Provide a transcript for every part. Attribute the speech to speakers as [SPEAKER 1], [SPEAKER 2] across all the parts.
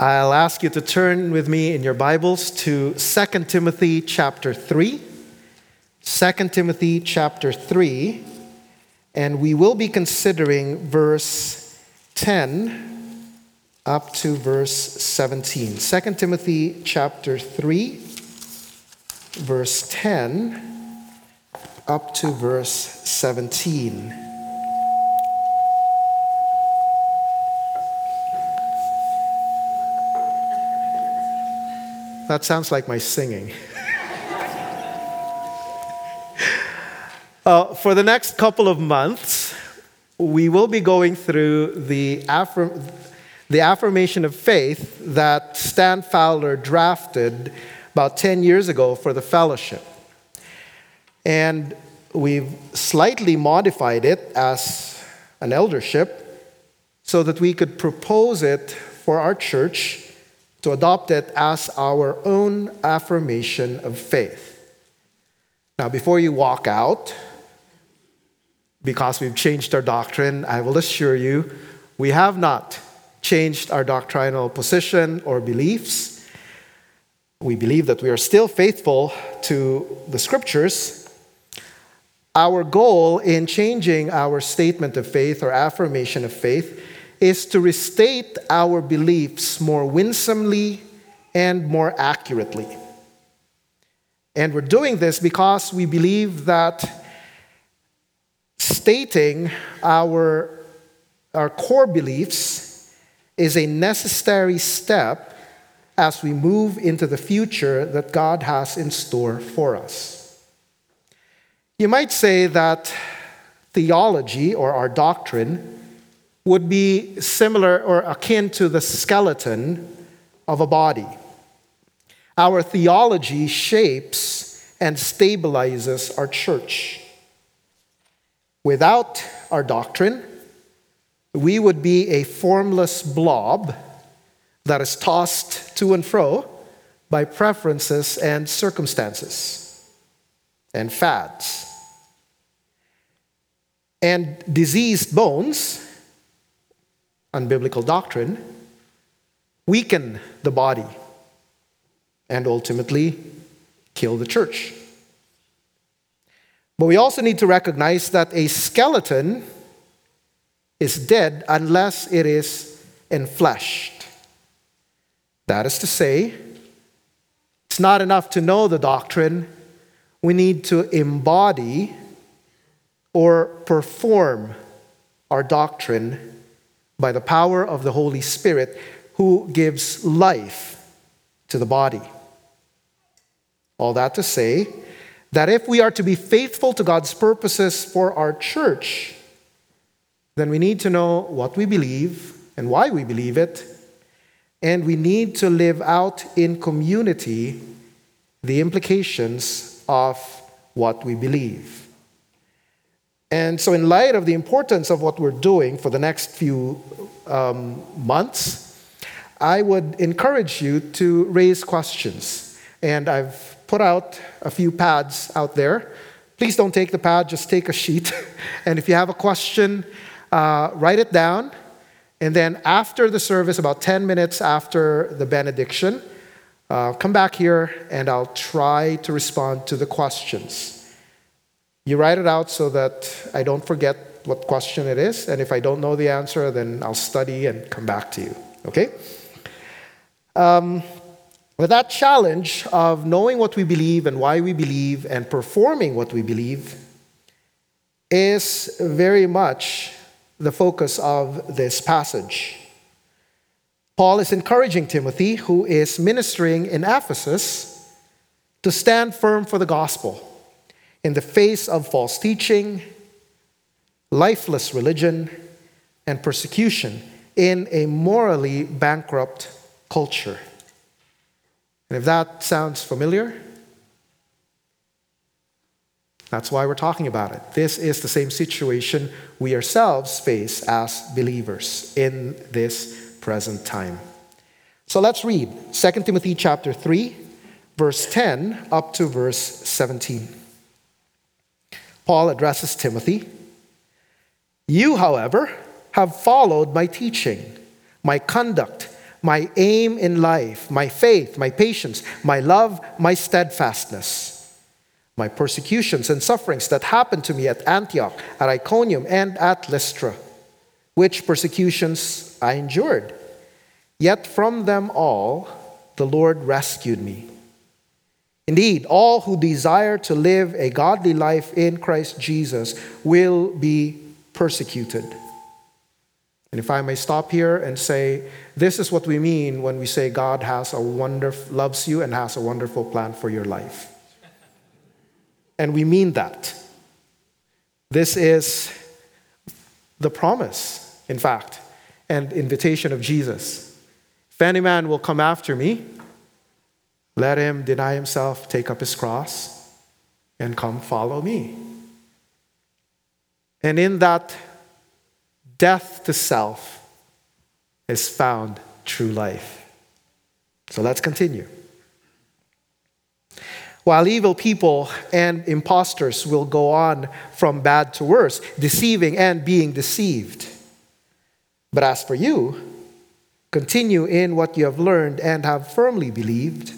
[SPEAKER 1] I'll ask you to turn with me in your Bibles to 2 Timothy chapter 3. 2 Timothy chapter 3, and we will be considering verse 10 up to verse 17. 2 Timothy chapter 3, verse 10 up to verse 17. That sounds like my singing. uh, for the next couple of months, we will be going through the, affirm- the affirmation of faith that Stan Fowler drafted about 10 years ago for the fellowship. And we've slightly modified it as an eldership so that we could propose it for our church to adopt it as our own affirmation of faith. Now, before you walk out, because we've changed our doctrine, I will assure you we have not changed our doctrinal position or beliefs. We believe that we are still faithful to the scriptures. Our goal in changing our statement of faith or affirmation of faith is to restate our beliefs more winsomely and more accurately. And we're doing this because we believe that stating our, our core beliefs is a necessary step as we move into the future that God has in store for us. You might say that theology or our doctrine would be similar or akin to the skeleton of a body. Our theology shapes and stabilizes our church. Without our doctrine, we would be a formless blob that is tossed to and fro by preferences and circumstances and fads. And diseased bones unbiblical doctrine weaken the body and ultimately kill the church. But we also need to recognize that a skeleton is dead unless it is enfleshed. That is to say, it's not enough to know the doctrine, we need to embody or perform our doctrine by the power of the Holy Spirit who gives life to the body. All that to say that if we are to be faithful to God's purposes for our church, then we need to know what we believe and why we believe it, and we need to live out in community the implications of what we believe. And so, in light of the importance of what we're doing for the next few um, months, I would encourage you to raise questions. And I've put out a few pads out there. Please don't take the pad, just take a sheet. and if you have a question, uh, write it down. And then after the service, about 10 minutes after the benediction, uh, come back here and I'll try to respond to the questions. You write it out so that I don't forget what question it is. And if I don't know the answer, then I'll study and come back to you. Okay? Um, with that challenge of knowing what we believe and why we believe and performing what we believe is very much the focus of this passage. Paul is encouraging Timothy, who is ministering in Ephesus, to stand firm for the gospel in the face of false teaching, lifeless religion, and persecution in a morally bankrupt culture. And if that sounds familiar, that's why we're talking about it. This is the same situation we ourselves face as believers in this present time. So let's read 2 Timothy chapter 3 verse 10 up to verse 17. Paul addresses Timothy. You, however, have followed my teaching, my conduct, my aim in life, my faith, my patience, my love, my steadfastness, my persecutions and sufferings that happened to me at Antioch, at Iconium, and at Lystra, which persecutions I endured. Yet from them all the Lord rescued me. Indeed, all who desire to live a godly life in Christ Jesus will be persecuted. And if I may stop here and say, this is what we mean when we say God has a wonderful, loves you and has a wonderful plan for your life. And we mean that. This is the promise, in fact, and invitation of Jesus. If any man will come after me, let him deny himself, take up his cross, and come follow me. And in that death to self is found true life. So let's continue. While evil people and impostors will go on from bad to worse, deceiving and being deceived. But as for you, continue in what you have learned and have firmly believed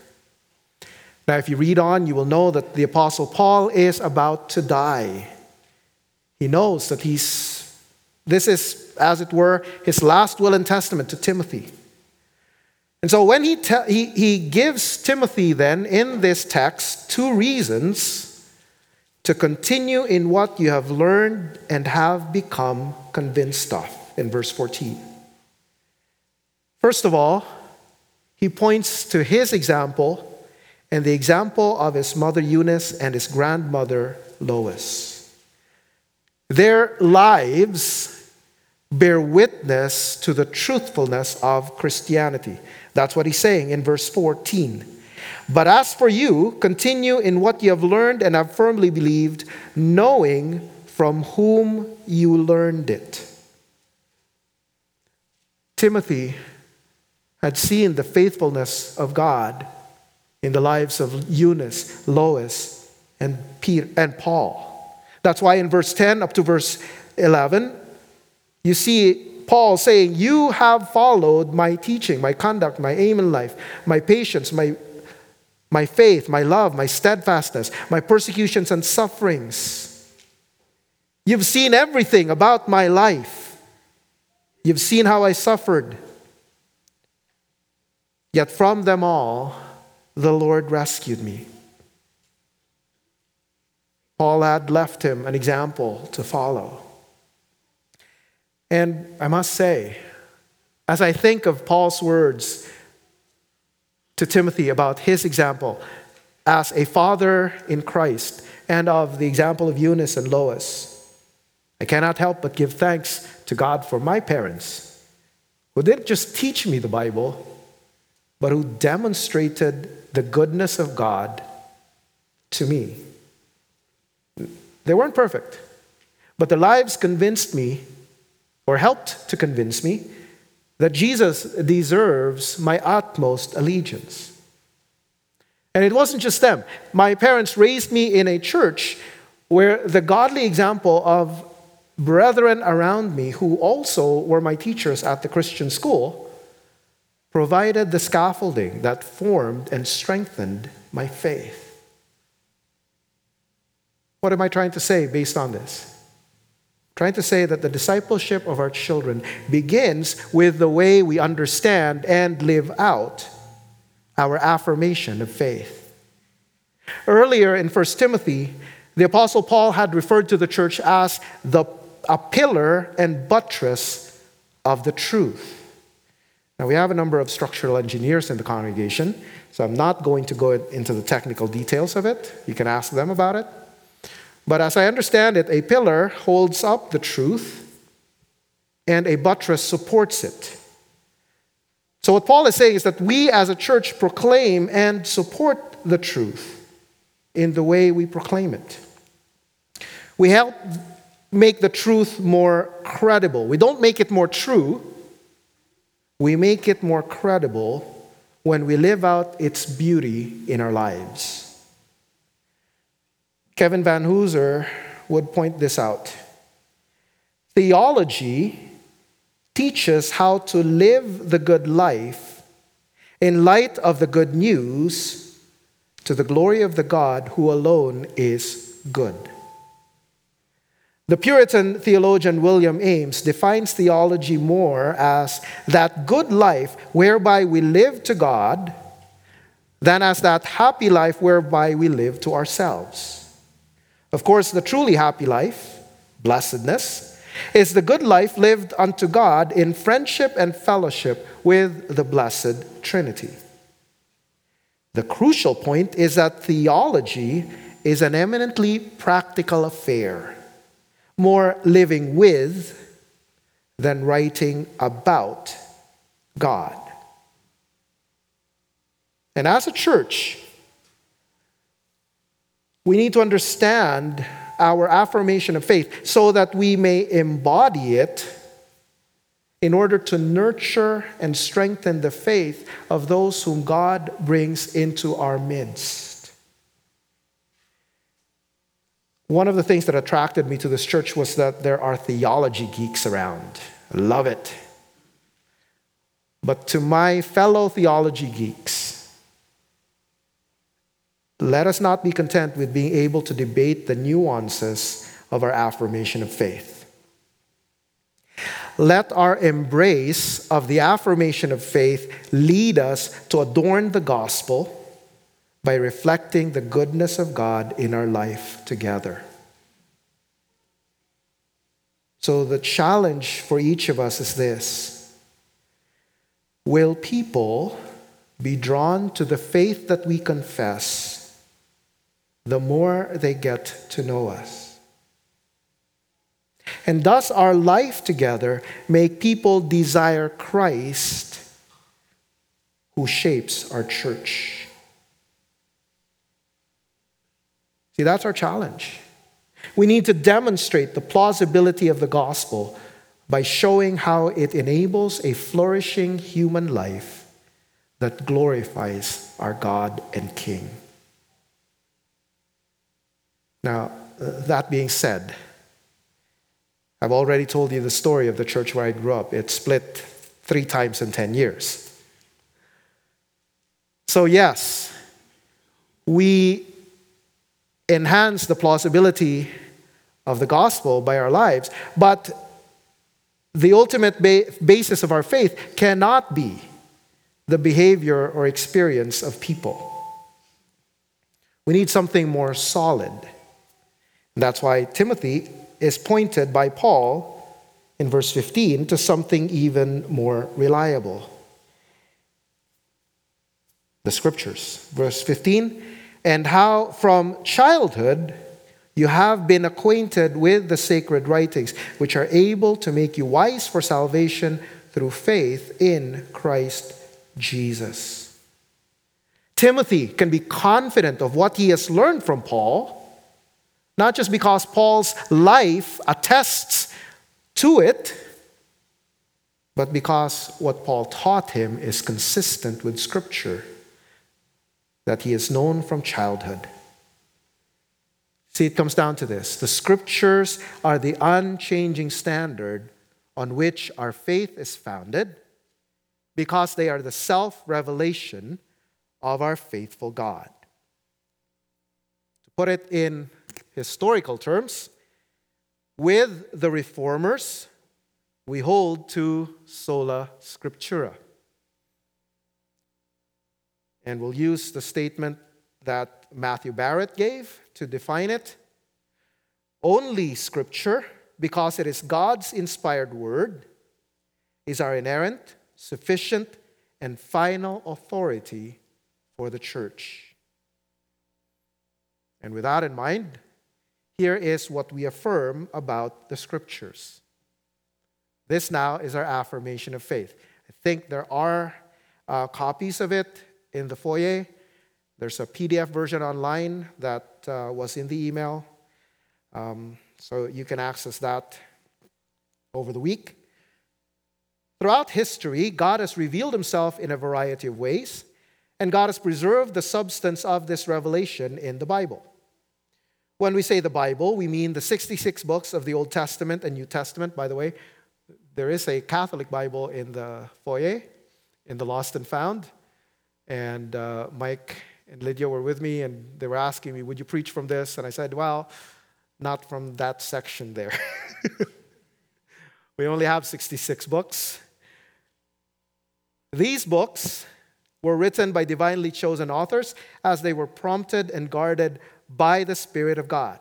[SPEAKER 1] Now, if you read on, you will know that the Apostle Paul is about to die. He knows that he's, this is, as it were, his last will and testament to Timothy. And so when he, te- he, he gives Timothy, then, in this text, two reasons to continue in what you have learned and have become convinced of, in verse 14. First of all, he points to his example and the example of his mother Eunice and his grandmother Lois. Their lives bear witness to the truthfulness of Christianity. That's what he's saying in verse 14. But as for you, continue in what you have learned and have firmly believed, knowing from whom you learned it. Timothy had seen the faithfulness of God in the lives of Eunice, Lois, and, Peter, and Paul. That's why in verse 10 up to verse 11, you see Paul saying, You have followed my teaching, my conduct, my aim in life, my patience, my, my faith, my love, my steadfastness, my persecutions and sufferings. You've seen everything about my life. You've seen how I suffered. Yet from them all, the Lord rescued me. Paul had left him an example to follow. And I must say, as I think of Paul's words to Timothy about his example as a father in Christ and of the example of Eunice and Lois, I cannot help but give thanks to God for my parents who didn't just teach me the Bible, but who demonstrated the goodness of God to me. They weren't perfect, but their lives convinced me, or helped to convince me, that Jesus deserves my utmost allegiance. And it wasn't just them. My parents raised me in a church where the godly example of brethren around me, who also were my teachers at the Christian school, provided the scaffolding that formed and strengthened my faith. What am I trying to say based on this? trying to say that the discipleship of our children begins with the way we understand and live out our affirmation of faith. Earlier in 1 Timothy, the Apostle Paul had referred to the church as the, a pillar and buttress of the truth. Now, we have a number of structural engineers in the congregation, so I'm not going to go into the technical details of it. You can ask them about it. But as I understand it, a pillar holds up the truth and a buttress supports it. So, what Paul is saying is that we as a church proclaim and support the truth in the way we proclaim it. We help make the truth more credible. We don't make it more true, we make it more credible when we live out its beauty in our lives. Kevin Vanhoozer would point this out. Theology teaches how to live the good life in light of the good news to the glory of the God who alone is good. The Puritan theologian William Ames defines theology more as that good life whereby we live to God than as that happy life whereby we live to ourselves. Of course, the truly happy life, blessedness, is the good life lived unto God in friendship and fellowship with the blessed Trinity. The crucial point is that theology is an eminently practical affair, more living with than writing about God. And as a church, we need to understand our affirmation of faith so that we may embody it in order to nurture and strengthen the faith of those whom God brings into our midst. One of the things that attracted me to this church was that there are theology geeks around. Love it. But to my fellow theology geeks, let us not be content with being able to debate the nuances of our affirmation of faith. Let our embrace of the affirmation of faith lead us to adorn the gospel by reflecting the goodness of God in our life together. So, the challenge for each of us is this Will people be drawn to the faith that we confess? the more they get to know us. And thus, our life together make people desire Christ who shapes our church. See, that's our challenge. We need to demonstrate the plausibility of the gospel by showing how it enables a flourishing human life that glorifies our God and King. Now, uh, that being said, I've already told you the story of the church where I grew up. It split three times in 10 years. So, yes, we enhance the plausibility of the gospel by our lives, but the ultimate ba- basis of our faith cannot be the behavior or experience of people. We need something more solid. That's why Timothy is pointed by Paul in verse 15 to something even more reliable. The scriptures. Verse 15, and how from childhood you have been acquainted with the sacred writings, which are able to make you wise for salvation through faith in Christ Jesus. Timothy can be confident of what he has learned from Paul not just because Paul's life attests to it, but because what Paul taught him is consistent with Scripture that he is known from childhood. See, it comes down to this the Scriptures are the unchanging standard on which our faith is founded because they are the self revelation of our faithful God. To put it in historical terms, with the reformers, we hold to sola scriptura. And we'll use the statement that Matthew Barrett gave to define it. Only scripture, because it is God's inspired word, is our inerrant, sufficient, and final authority for the church. And with that in mind, here is what we affirm about the scriptures. This now is our affirmation of faith. I think there are uh, copies of it in the foyer. There's a PDF version online that uh, was in the email. Um, so you can access that over the week. Throughout history, God has revealed himself in a variety of ways, and God has preserved the substance of this revelation in the Bible. When we say the Bible, we mean the 66 books of the Old Testament and New Testament. By the way, there is a Catholic Bible in the foyer, in the Lost and Found. And uh, Mike and Lydia were with me, and they were asking me, Would you preach from this? And I said, Well, not from that section there. we only have 66 books. These books were written by divinely chosen authors as they were prompted and guarded by the Spirit of God.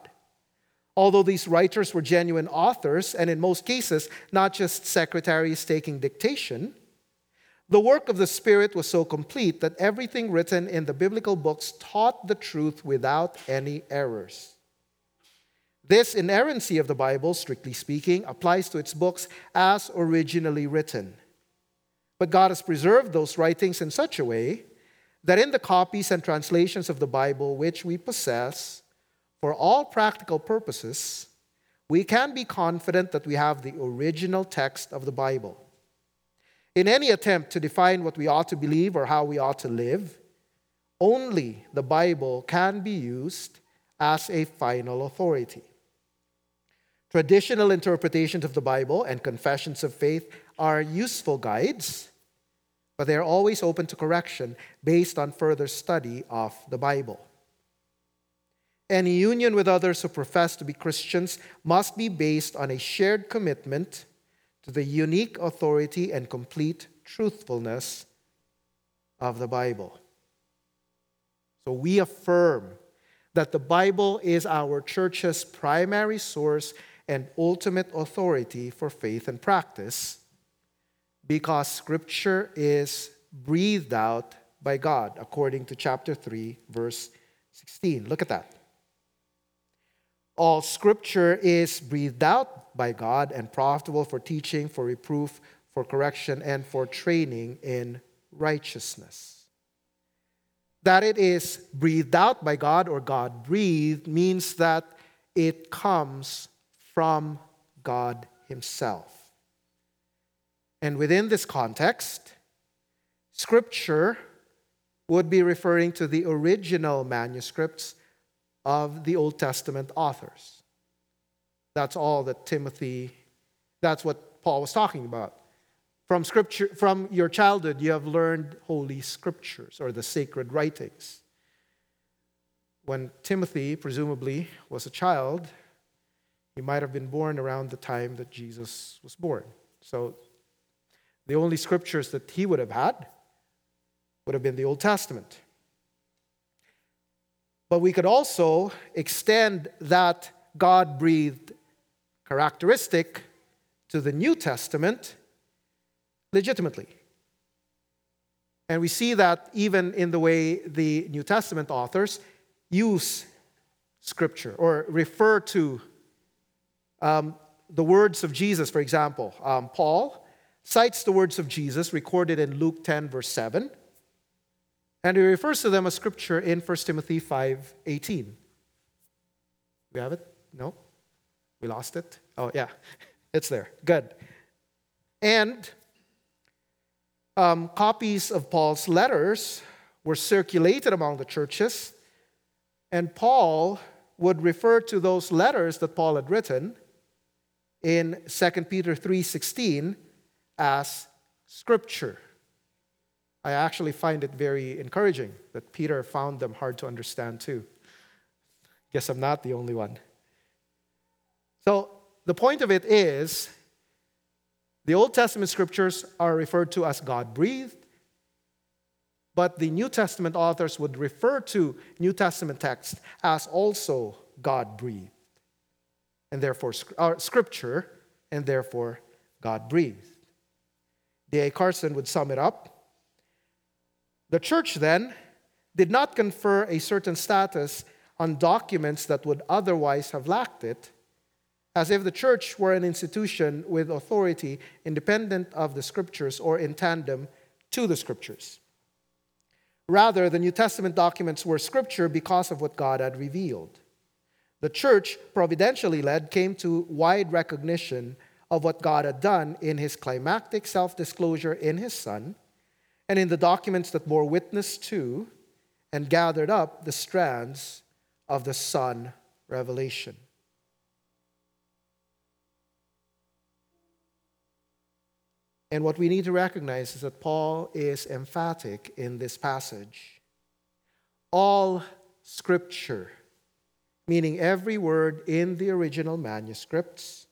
[SPEAKER 1] Although these writers were genuine authors, and in most cases, not just secretaries taking dictation, the work of the Spirit was so complete that everything written in the biblical books taught the truth without any errors. This inerrancy of the Bible, strictly speaking, applies to its books as originally written. But God has preserved those writings in such a way that in the copies and translations of the Bible which we possess, for all practical purposes, we can be confident that we have the original text of the Bible. In any attempt to define what we ought to believe or how we ought to live, only the Bible can be used as a final authority. Traditional interpretations of the Bible and confessions of faith are useful guides but they are always open to correction based on further study of the Bible. Any union with others who profess to be Christians must be based on a shared commitment to the unique authority and complete truthfulness of the Bible. So we affirm that the Bible is our church's primary source and ultimate authority for faith and practice because Scripture is breathed out by God, according to chapter 3, verse 16. Look at that. All Scripture is breathed out by God and profitable for teaching, for reproof, for correction, and for training in righteousness. That it is breathed out by God or God breathed means that it comes from God Himself. And within this context, Scripture would be referring to the original manuscripts of the Old Testament authors. That's all that Timothy, that's what Paul was talking about. From scripture, from your childhood, you have learned holy scriptures or the sacred writings. When Timothy, presumably, was a child, he might have been born around the time that Jesus was born. So the only scriptures that he would have had would have been the Old Testament. But we could also extend that God breathed characteristic to the New Testament legitimately. And we see that even in the way the New Testament authors use Scripture or refer to um, the words of Jesus, for example. Um, Paul cites the words of Jesus recorded in Luke 10, verse 7, and he refers to them as scripture in 1 Timothy 5 18. We have it? No? We lost it? Oh, yeah, it's there. Good. And um, copies of Paul's letters were circulated among the churches, and Paul would refer to those letters that Paul had written in 2 Peter 3:16 as Scripture. I actually find it very encouraging that Peter found them hard to understand too. Guess I'm not the only one. So, the point of it is the Old Testament scriptures are referred to as God breathed, but the New Testament authors would refer to New Testament text as also God breathed, and therefore uh, scripture, and therefore God breathed. D.A. Carson would sum it up. The church then did not confer a certain status on documents that would otherwise have lacked it, as if the church were an institution with authority independent of the scriptures or in tandem to the scriptures. Rather, the New Testament documents were scripture because of what God had revealed. The church, providentially led, came to wide recognition of what God had done in his climactic self disclosure in his Son and in the documents that bore witness to and gathered up the strands of the Son revelation. And what we need to recognize is that Paul is emphatic in this passage. All scripture, meaning every word in the original manuscripts,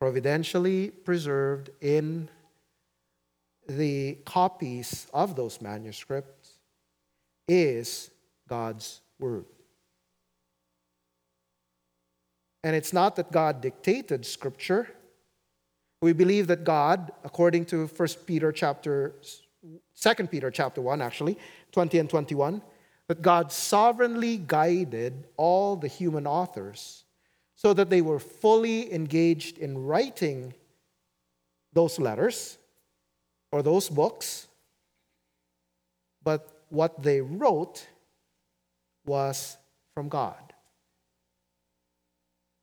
[SPEAKER 1] providentially preserved in the copies of those manuscripts, is God's word. And it's not that God dictated scripture we believe that God, according to 1 Peter chapter 2 Peter chapter 1 actually, 20 and 21, that God sovereignly guided all the human authors so that they were fully engaged in writing those letters or those books, but what they wrote was from God.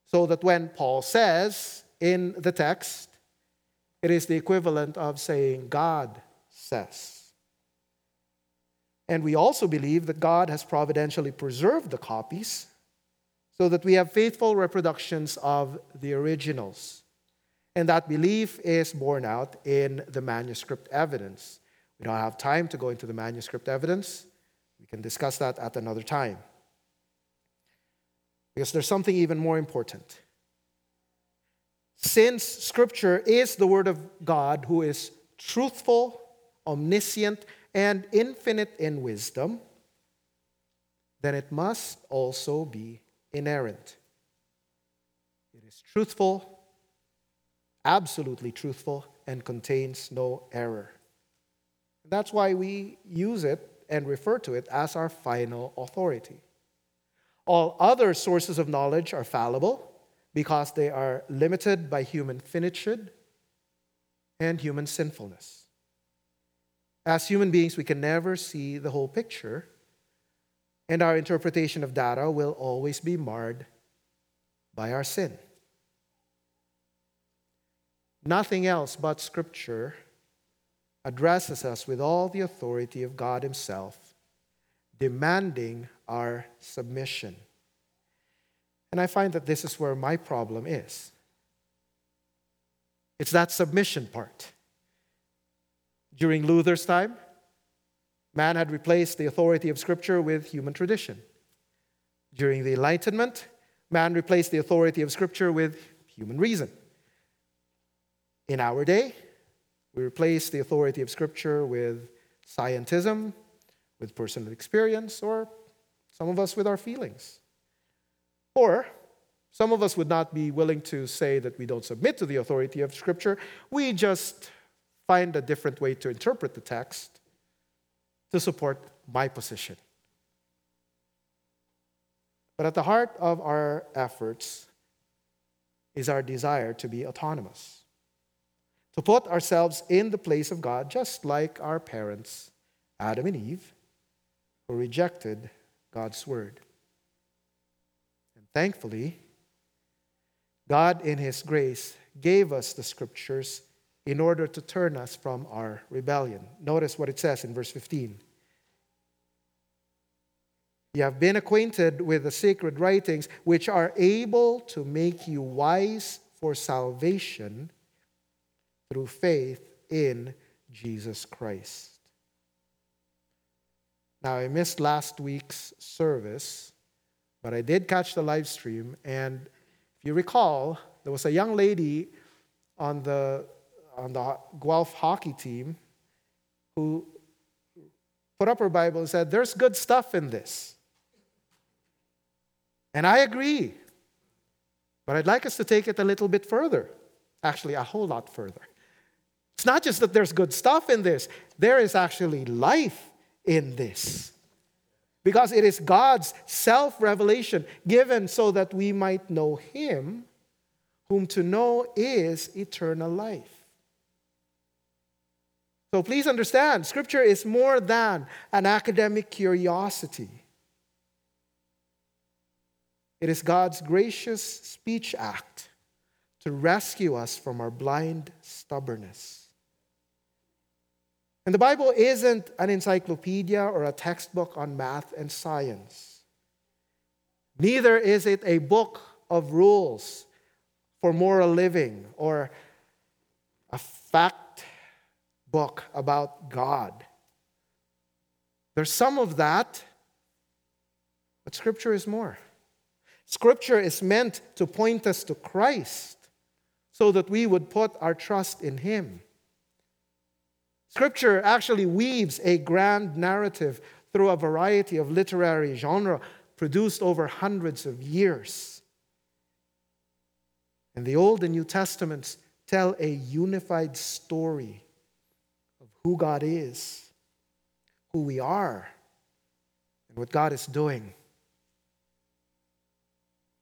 [SPEAKER 1] So that when Paul says in the text, it is the equivalent of saying, God says. And we also believe that God has providentially preserved the copies so that we have faithful reproductions of the originals. And that belief is borne out in the manuscript evidence. We don't have time to go into the manuscript evidence. We can discuss that at another time. Because there's something even more important. Since Scripture is the Word of God who is truthful, omniscient, and infinite in wisdom, then it must also be inerrant. It is truthful, absolutely truthful, and contains no error. That's why we use it and refer to it as our final authority. All other sources of knowledge are fallible because they are limited by human finitude and human sinfulness. As human beings, we can never see the whole picture, and our interpretation of data will always be marred by our sin. Nothing else but Scripture addresses us with all the authority of God Himself, demanding our submission. And I find that this is where my problem is. It's that submission part. During Luther's time, man had replaced the authority of Scripture with human tradition. During the Enlightenment, man replaced the authority of Scripture with human reason. In our day, we replace the authority of Scripture with scientism, with personal experience, or some of us with our feelings. Or some of us would not be willing to say that we don't submit to the authority of Scripture. We just find a different way to interpret the text to support my position. But at the heart of our efforts is our desire to be autonomous, to put ourselves in the place of God, just like our parents, Adam and Eve, who rejected God's word. Thankfully, God, in His grace, gave us the scriptures in order to turn us from our rebellion. Notice what it says in verse 15. You have been acquainted with the sacred writings, which are able to make you wise for salvation through faith in Jesus Christ. Now, I missed last week's service but I did catch the live stream, and if you recall, there was a young lady on the, on the Guelph hockey team who put up her Bible and said, There's good stuff in this. And I agree. But I'd like us to take it a little bit further. Actually, a whole lot further. It's not just that there's good stuff in this, there is actually life in this. Because it is God's self revelation given so that we might know Him, whom to know is eternal life. So please understand, Scripture is more than an academic curiosity. It is God's gracious speech act to rescue us from our blind stubbornness. And the Bible isn't an encyclopedia or a textbook on math and science. Neither is it a book of rules for moral living or a fact book about God. There's some of that, but Scripture is more. Scripture is meant to point us to Christ so that we would put our trust in Him. Scripture actually weaves a grand narrative through a variety of literary genre produced over hundreds of years. And the Old and New Testaments tell a unified story of who God is, who we are, and what God is doing.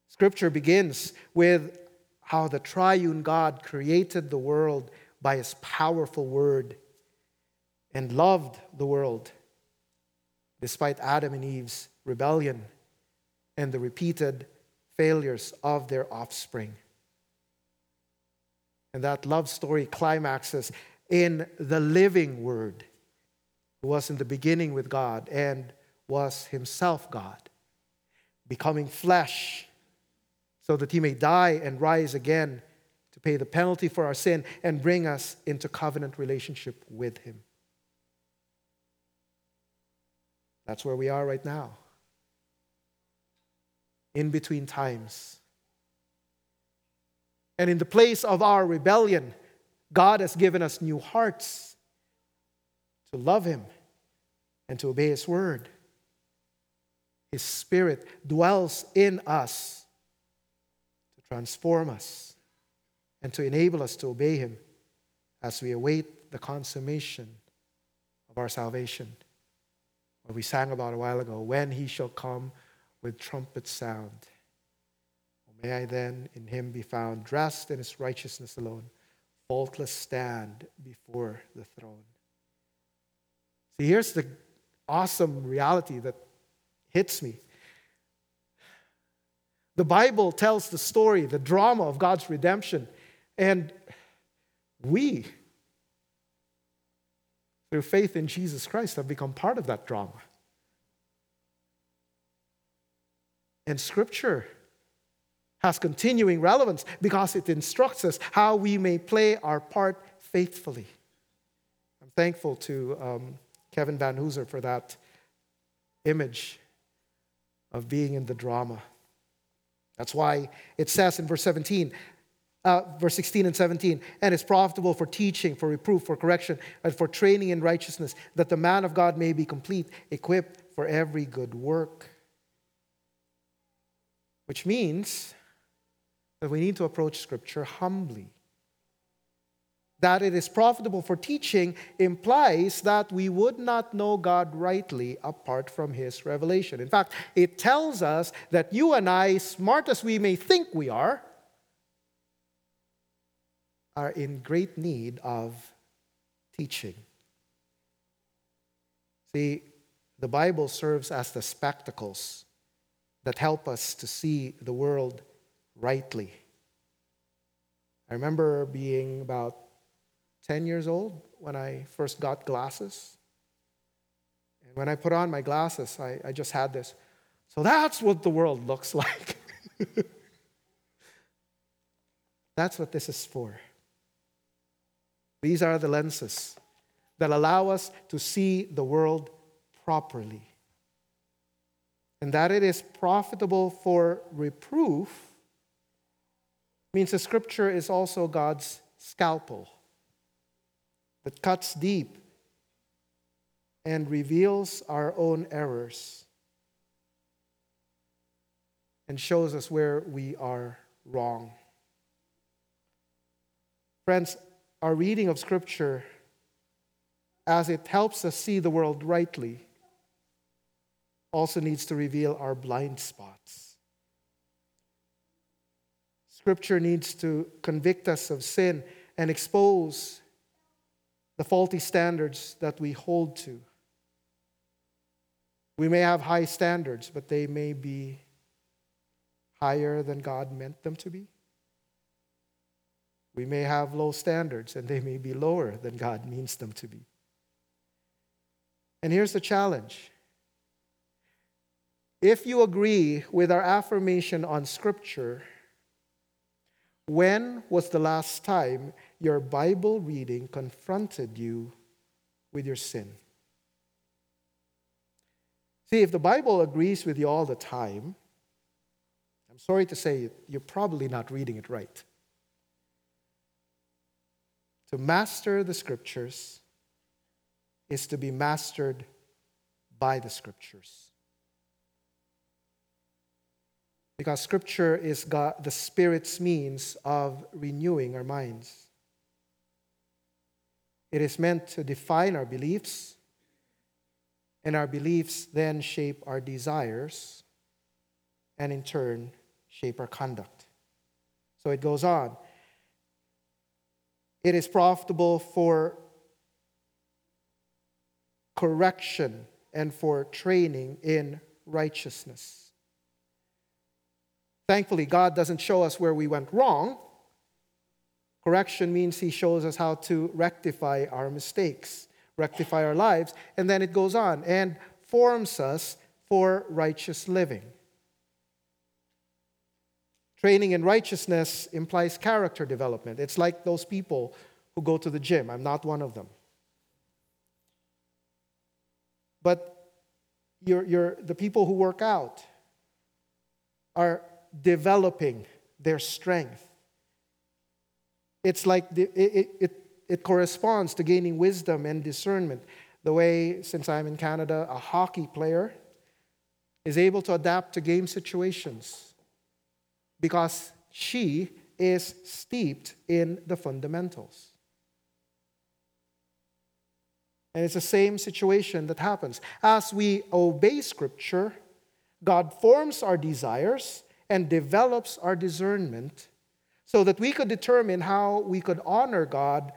[SPEAKER 1] Scripture begins with how the triune God created the world by his powerful word and loved the world despite Adam and Eve's rebellion and the repeated failures of their offspring. And that love story climaxes in the living Word, who was in the beginning with God and was himself God, becoming flesh so that he may die and rise again to pay the penalty for our sin and bring us into covenant relationship with him. That's where we are right now. In between times. And in the place of our rebellion, God has given us new hearts to love Him and to obey His word. His Spirit dwells in us to transform us, and to enable us to obey Him as we await the consummation of our salvation. What we sang about a while ago when He shall come with trumpet sound. May I then in Him be found, dressed in His righteousness alone, faultless stand before the throne. See, here's the awesome reality that hits me. The Bible tells the story, the drama of God's redemption. And we, through faith in Jesus Christ, have become part of that drama. And Scripture has continuing relevance because it instructs us how we may play our part faithfully. I'm thankful to um, Kevin Vanhoozer for that image of being in the drama. That's why it says in verse 17, uh, verse 16 and 17, and it's profitable for teaching, for reproof, for correction, and for training in righteousness, that the man of God may be complete, equipped for every good work. Which means that we need to approach Scripture humbly that it is profitable for teaching implies that we would not know God rightly apart from His revelation. In fact, it tells us that you and I, smart as we may think we are, are in great need of teaching. See, the Bible serves as the spectacles that help us to see the world rightly. I remember being about 10 years old when I first got glasses. And when I put on my glasses, I, I just had this. So that's what the world looks like. that's what this is for. These are the lenses that allow us to see the world properly. And that it is profitable for reproof means the scripture is also God's scalpel that cuts deep and reveals our own errors and shows us where we are wrong. Friends, our reading of Scripture, as it helps us see the world rightly, also needs to reveal our blind spots. Scripture needs to convict us of sin and expose the faulty standards that we hold to. We may have high standards, but they may be higher than God meant them to be. We may have low standards, and they may be lower than God means them to be. And here's the challenge if you agree with our affirmation on Scripture, when was the last time your Bible reading confronted you with your sin? See, if the Bible agrees with you all the time, I'm sorry to say you're probably not reading it right. To master the Scriptures is to be mastered by the Scriptures. because Scripture is God, the Spirit's means of renewing our minds. It is meant to define our beliefs, and our beliefs then shape our desires, and in turn, shape our conduct. So it goes on. It is profitable for correction and for training in righteousness. Thankfully, God doesn't show us where we went wrong. Correction means He shows us how to rectify our mistakes, rectify our lives, and then it goes on and forms us for righteous living. Training in righteousness implies character development. It's like those people who go to the gym. I'm not one of them. But you're, you're, the people who work out are developing their strength. It's like the, it, it, it corresponds to gaining wisdom and discernment. The way, since I'm in Canada, a hockey player is able to adapt to game situations because she is steeped in the fundamentals. And it's the same situation that happens. As we obey Scripture, God forms our desires and develops our discernment so that we could determine how we could honor God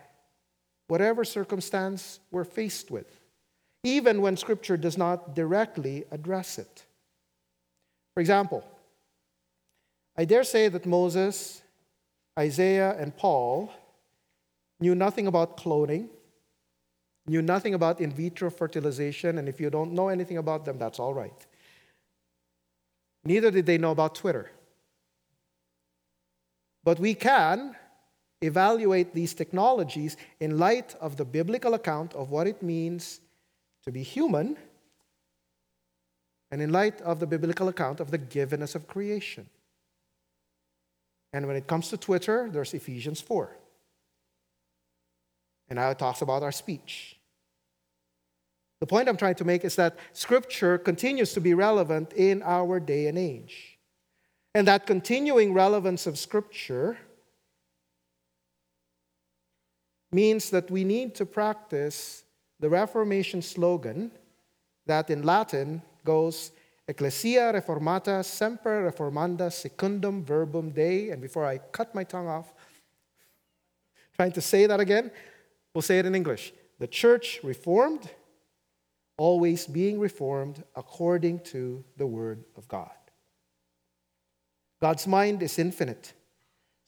[SPEAKER 1] whatever circumstance we're faced with, even when Scripture does not directly address it. For example, I dare say that Moses, Isaiah, and Paul knew nothing about cloning, knew nothing about in vitro fertilization, and if you don't know anything about them, that's all right. Neither did they know about Twitter. But we can evaluate these technologies in light of the biblical account of what it means to be human and in light of the biblical account of the givenness of creation. And when it comes to Twitter, there's Ephesians 4. And now it talks about our speech. The point I'm trying to make is that Scripture continues to be relevant in our day and age. And that continuing relevance of Scripture means that we need to practice the Reformation slogan that in Latin goes Ecclesia Reformata Semper Reformanda Secundum Verbum Dei. And before I cut my tongue off, trying to say that again, we'll say it in English. The church reformed always being reformed according to the Word of God. God's mind is infinite,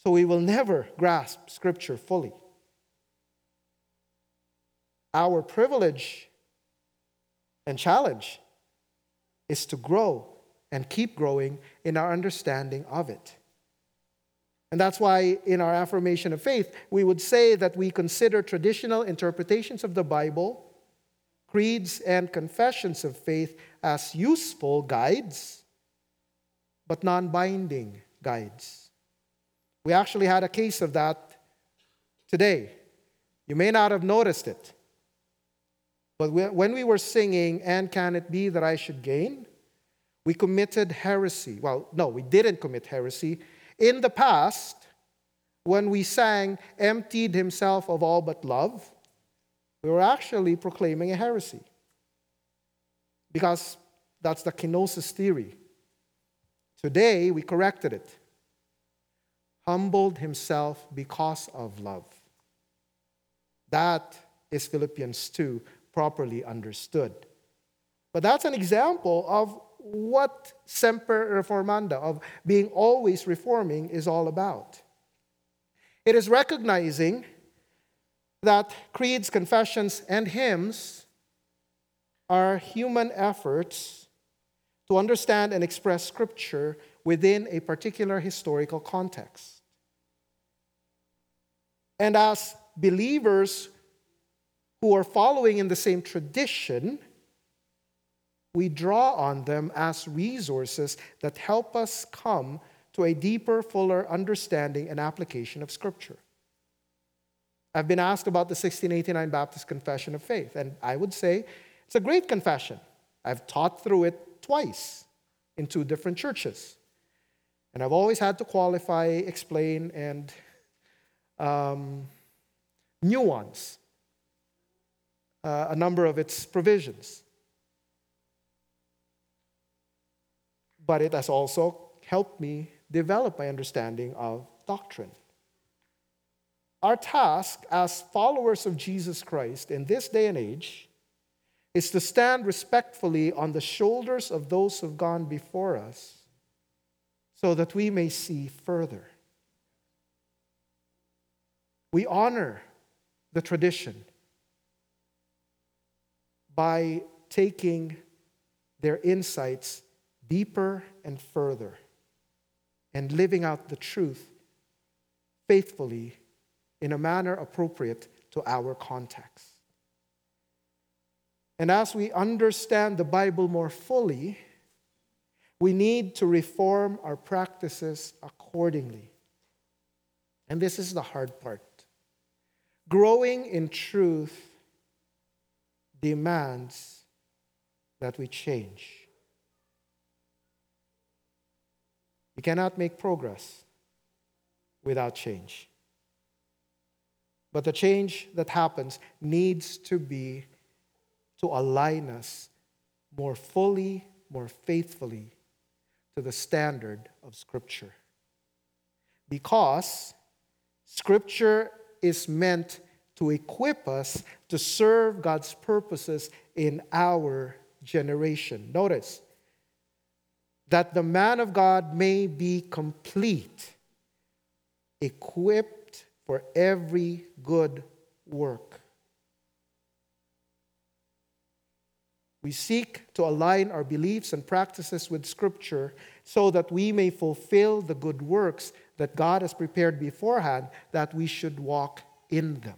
[SPEAKER 1] so we will never grasp Scripture fully. Our privilege and challenge is to grow and keep growing in our understanding of it. And that's why, in our affirmation of faith, we would say that we consider traditional interpretations of the Bible creeds and confessions of faith as useful guides, but non binding guides. We actually had a case of that today. You may not have noticed it, but when we were singing, And Can It Be That I Should Gain? we committed heresy. Well, no, we didn't commit heresy. In the past, when we sang, Emptied Himself of All But Love, we were actually proclaiming a heresy. Because that's the kenosis theory. Today, we corrected it. Humbled himself because of love. That is Philippians 2 properly understood. But that's an example of what semper reformanda, of being always reforming, is all about. It is recognizing that creeds, confessions, and hymns are human efforts to understand and express Scripture within a particular historical context. And as believers who are following in the same tradition, we draw on them as resources that help us come to a deeper, fuller understanding and application of Scripture. I've been asked about the 1689 Baptist Confession of Faith, and I would say it's a great confession. I've taught through it twice in two different churches. And I've always had to qualify, explain, and um, nuance uh, a number of its provisions. But it has also helped me develop my understanding of doctrine. Our task as followers of Jesus Christ in this day and age is to stand respectfully on the shoulders of those who've gone before us so that we may see further. We honor the tradition by taking their insights deeper and further and living out the truth faithfully in a manner appropriate to our context. And as we understand the Bible more fully, we need to reform our practices accordingly. And this is the hard part. Growing in truth demands that we change. You cannot make progress without change. But the change that happens needs to be to align us more fully, more faithfully to the standard of Scripture. Because Scripture is meant to equip us to serve God's purposes in our generation. Notice that the man of God may be complete, equipped for every good work. We seek to align our beliefs and practices with Scripture so that we may fulfill the good works that God has prepared beforehand that we should walk in them.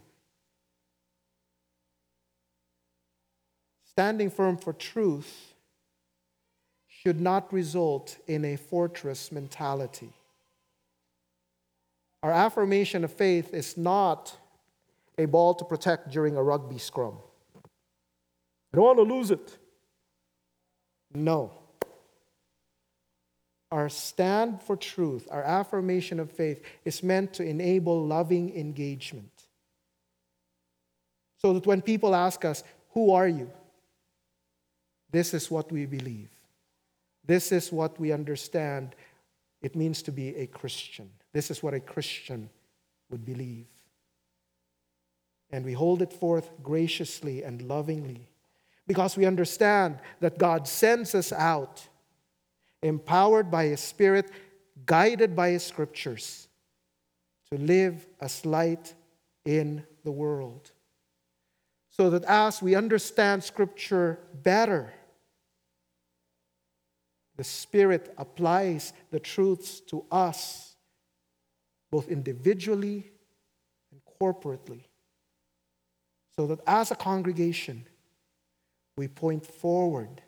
[SPEAKER 1] Standing firm for truth should not result in a fortress mentality. Our affirmation of faith is not a ball to protect during a rugby scrum. I don't want to lose it. No. Our stand for truth, our affirmation of faith, is meant to enable loving engagement. So that when people ask us, Who are you? This is what we believe. This is what we understand it means to be a Christian. This is what a Christian would believe. And we hold it forth graciously and lovingly because we understand that God sends us out, empowered by His Spirit, guided by His scriptures, to live as light in the world. So that as we understand Scripture better, the Spirit applies the truths to us, both individually and corporately, so that as a congregation, we point forward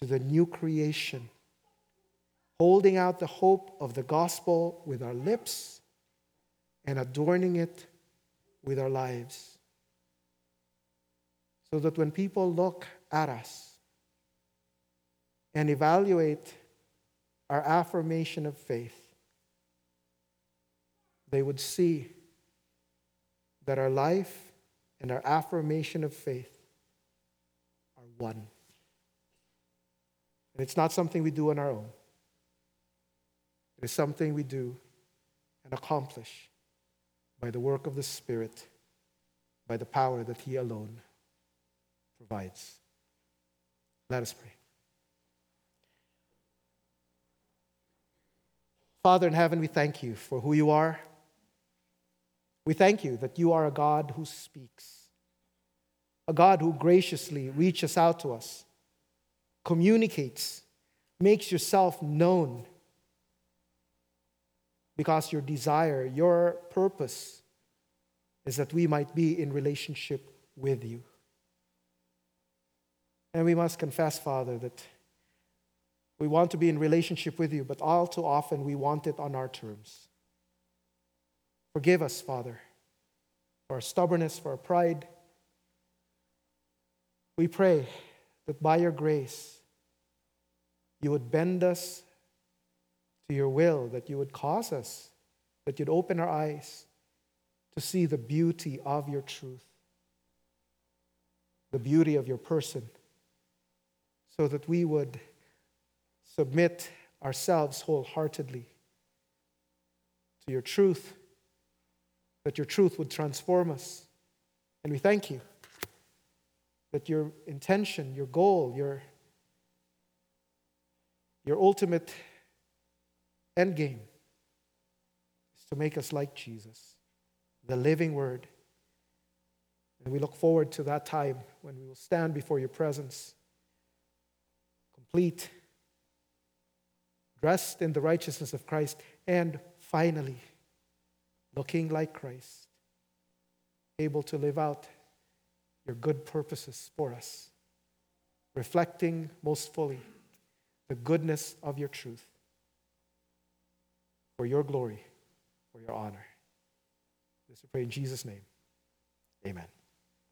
[SPEAKER 1] to the new creation, holding out the hope of the gospel with our lips and adorning it with our lives. So that when people look at us and evaluate our affirmation of faith, they would see that our life and our affirmation of faith are one. And it's not something we do on our own, it is something we do and accomplish by the work of the Spirit by the power that He alone provides. Let us pray. Father in heaven, we thank you for who you are. We thank you that you are a God who speaks, a God who graciously reaches out to us, communicates, makes yourself known because your desire, your purpose is that we might be in relationship with you. And we must confess, Father, that we want to be in relationship with you, but all too often we want it on our terms. Forgive us, Father, for our stubbornness, for our pride. We pray that by your grace, you would bend us to your will, that you would cause us, that you'd open our eyes to see the beauty of your truth, the beauty of your person, so that we would submit ourselves wholeheartedly to your truth, that your truth would transform us. And we thank you that your intention, your goal, your, your ultimate end game is to make us like Jesus, the living Word. And we look forward to that time when we will stand before your presence, complete, dressed in the righteousness of Christ, and finally, looking like Christ, able to live out your good purposes for us, reflecting most fully the goodness of your truth for your glory, for your honor. This we pray in Jesus' name. Amen.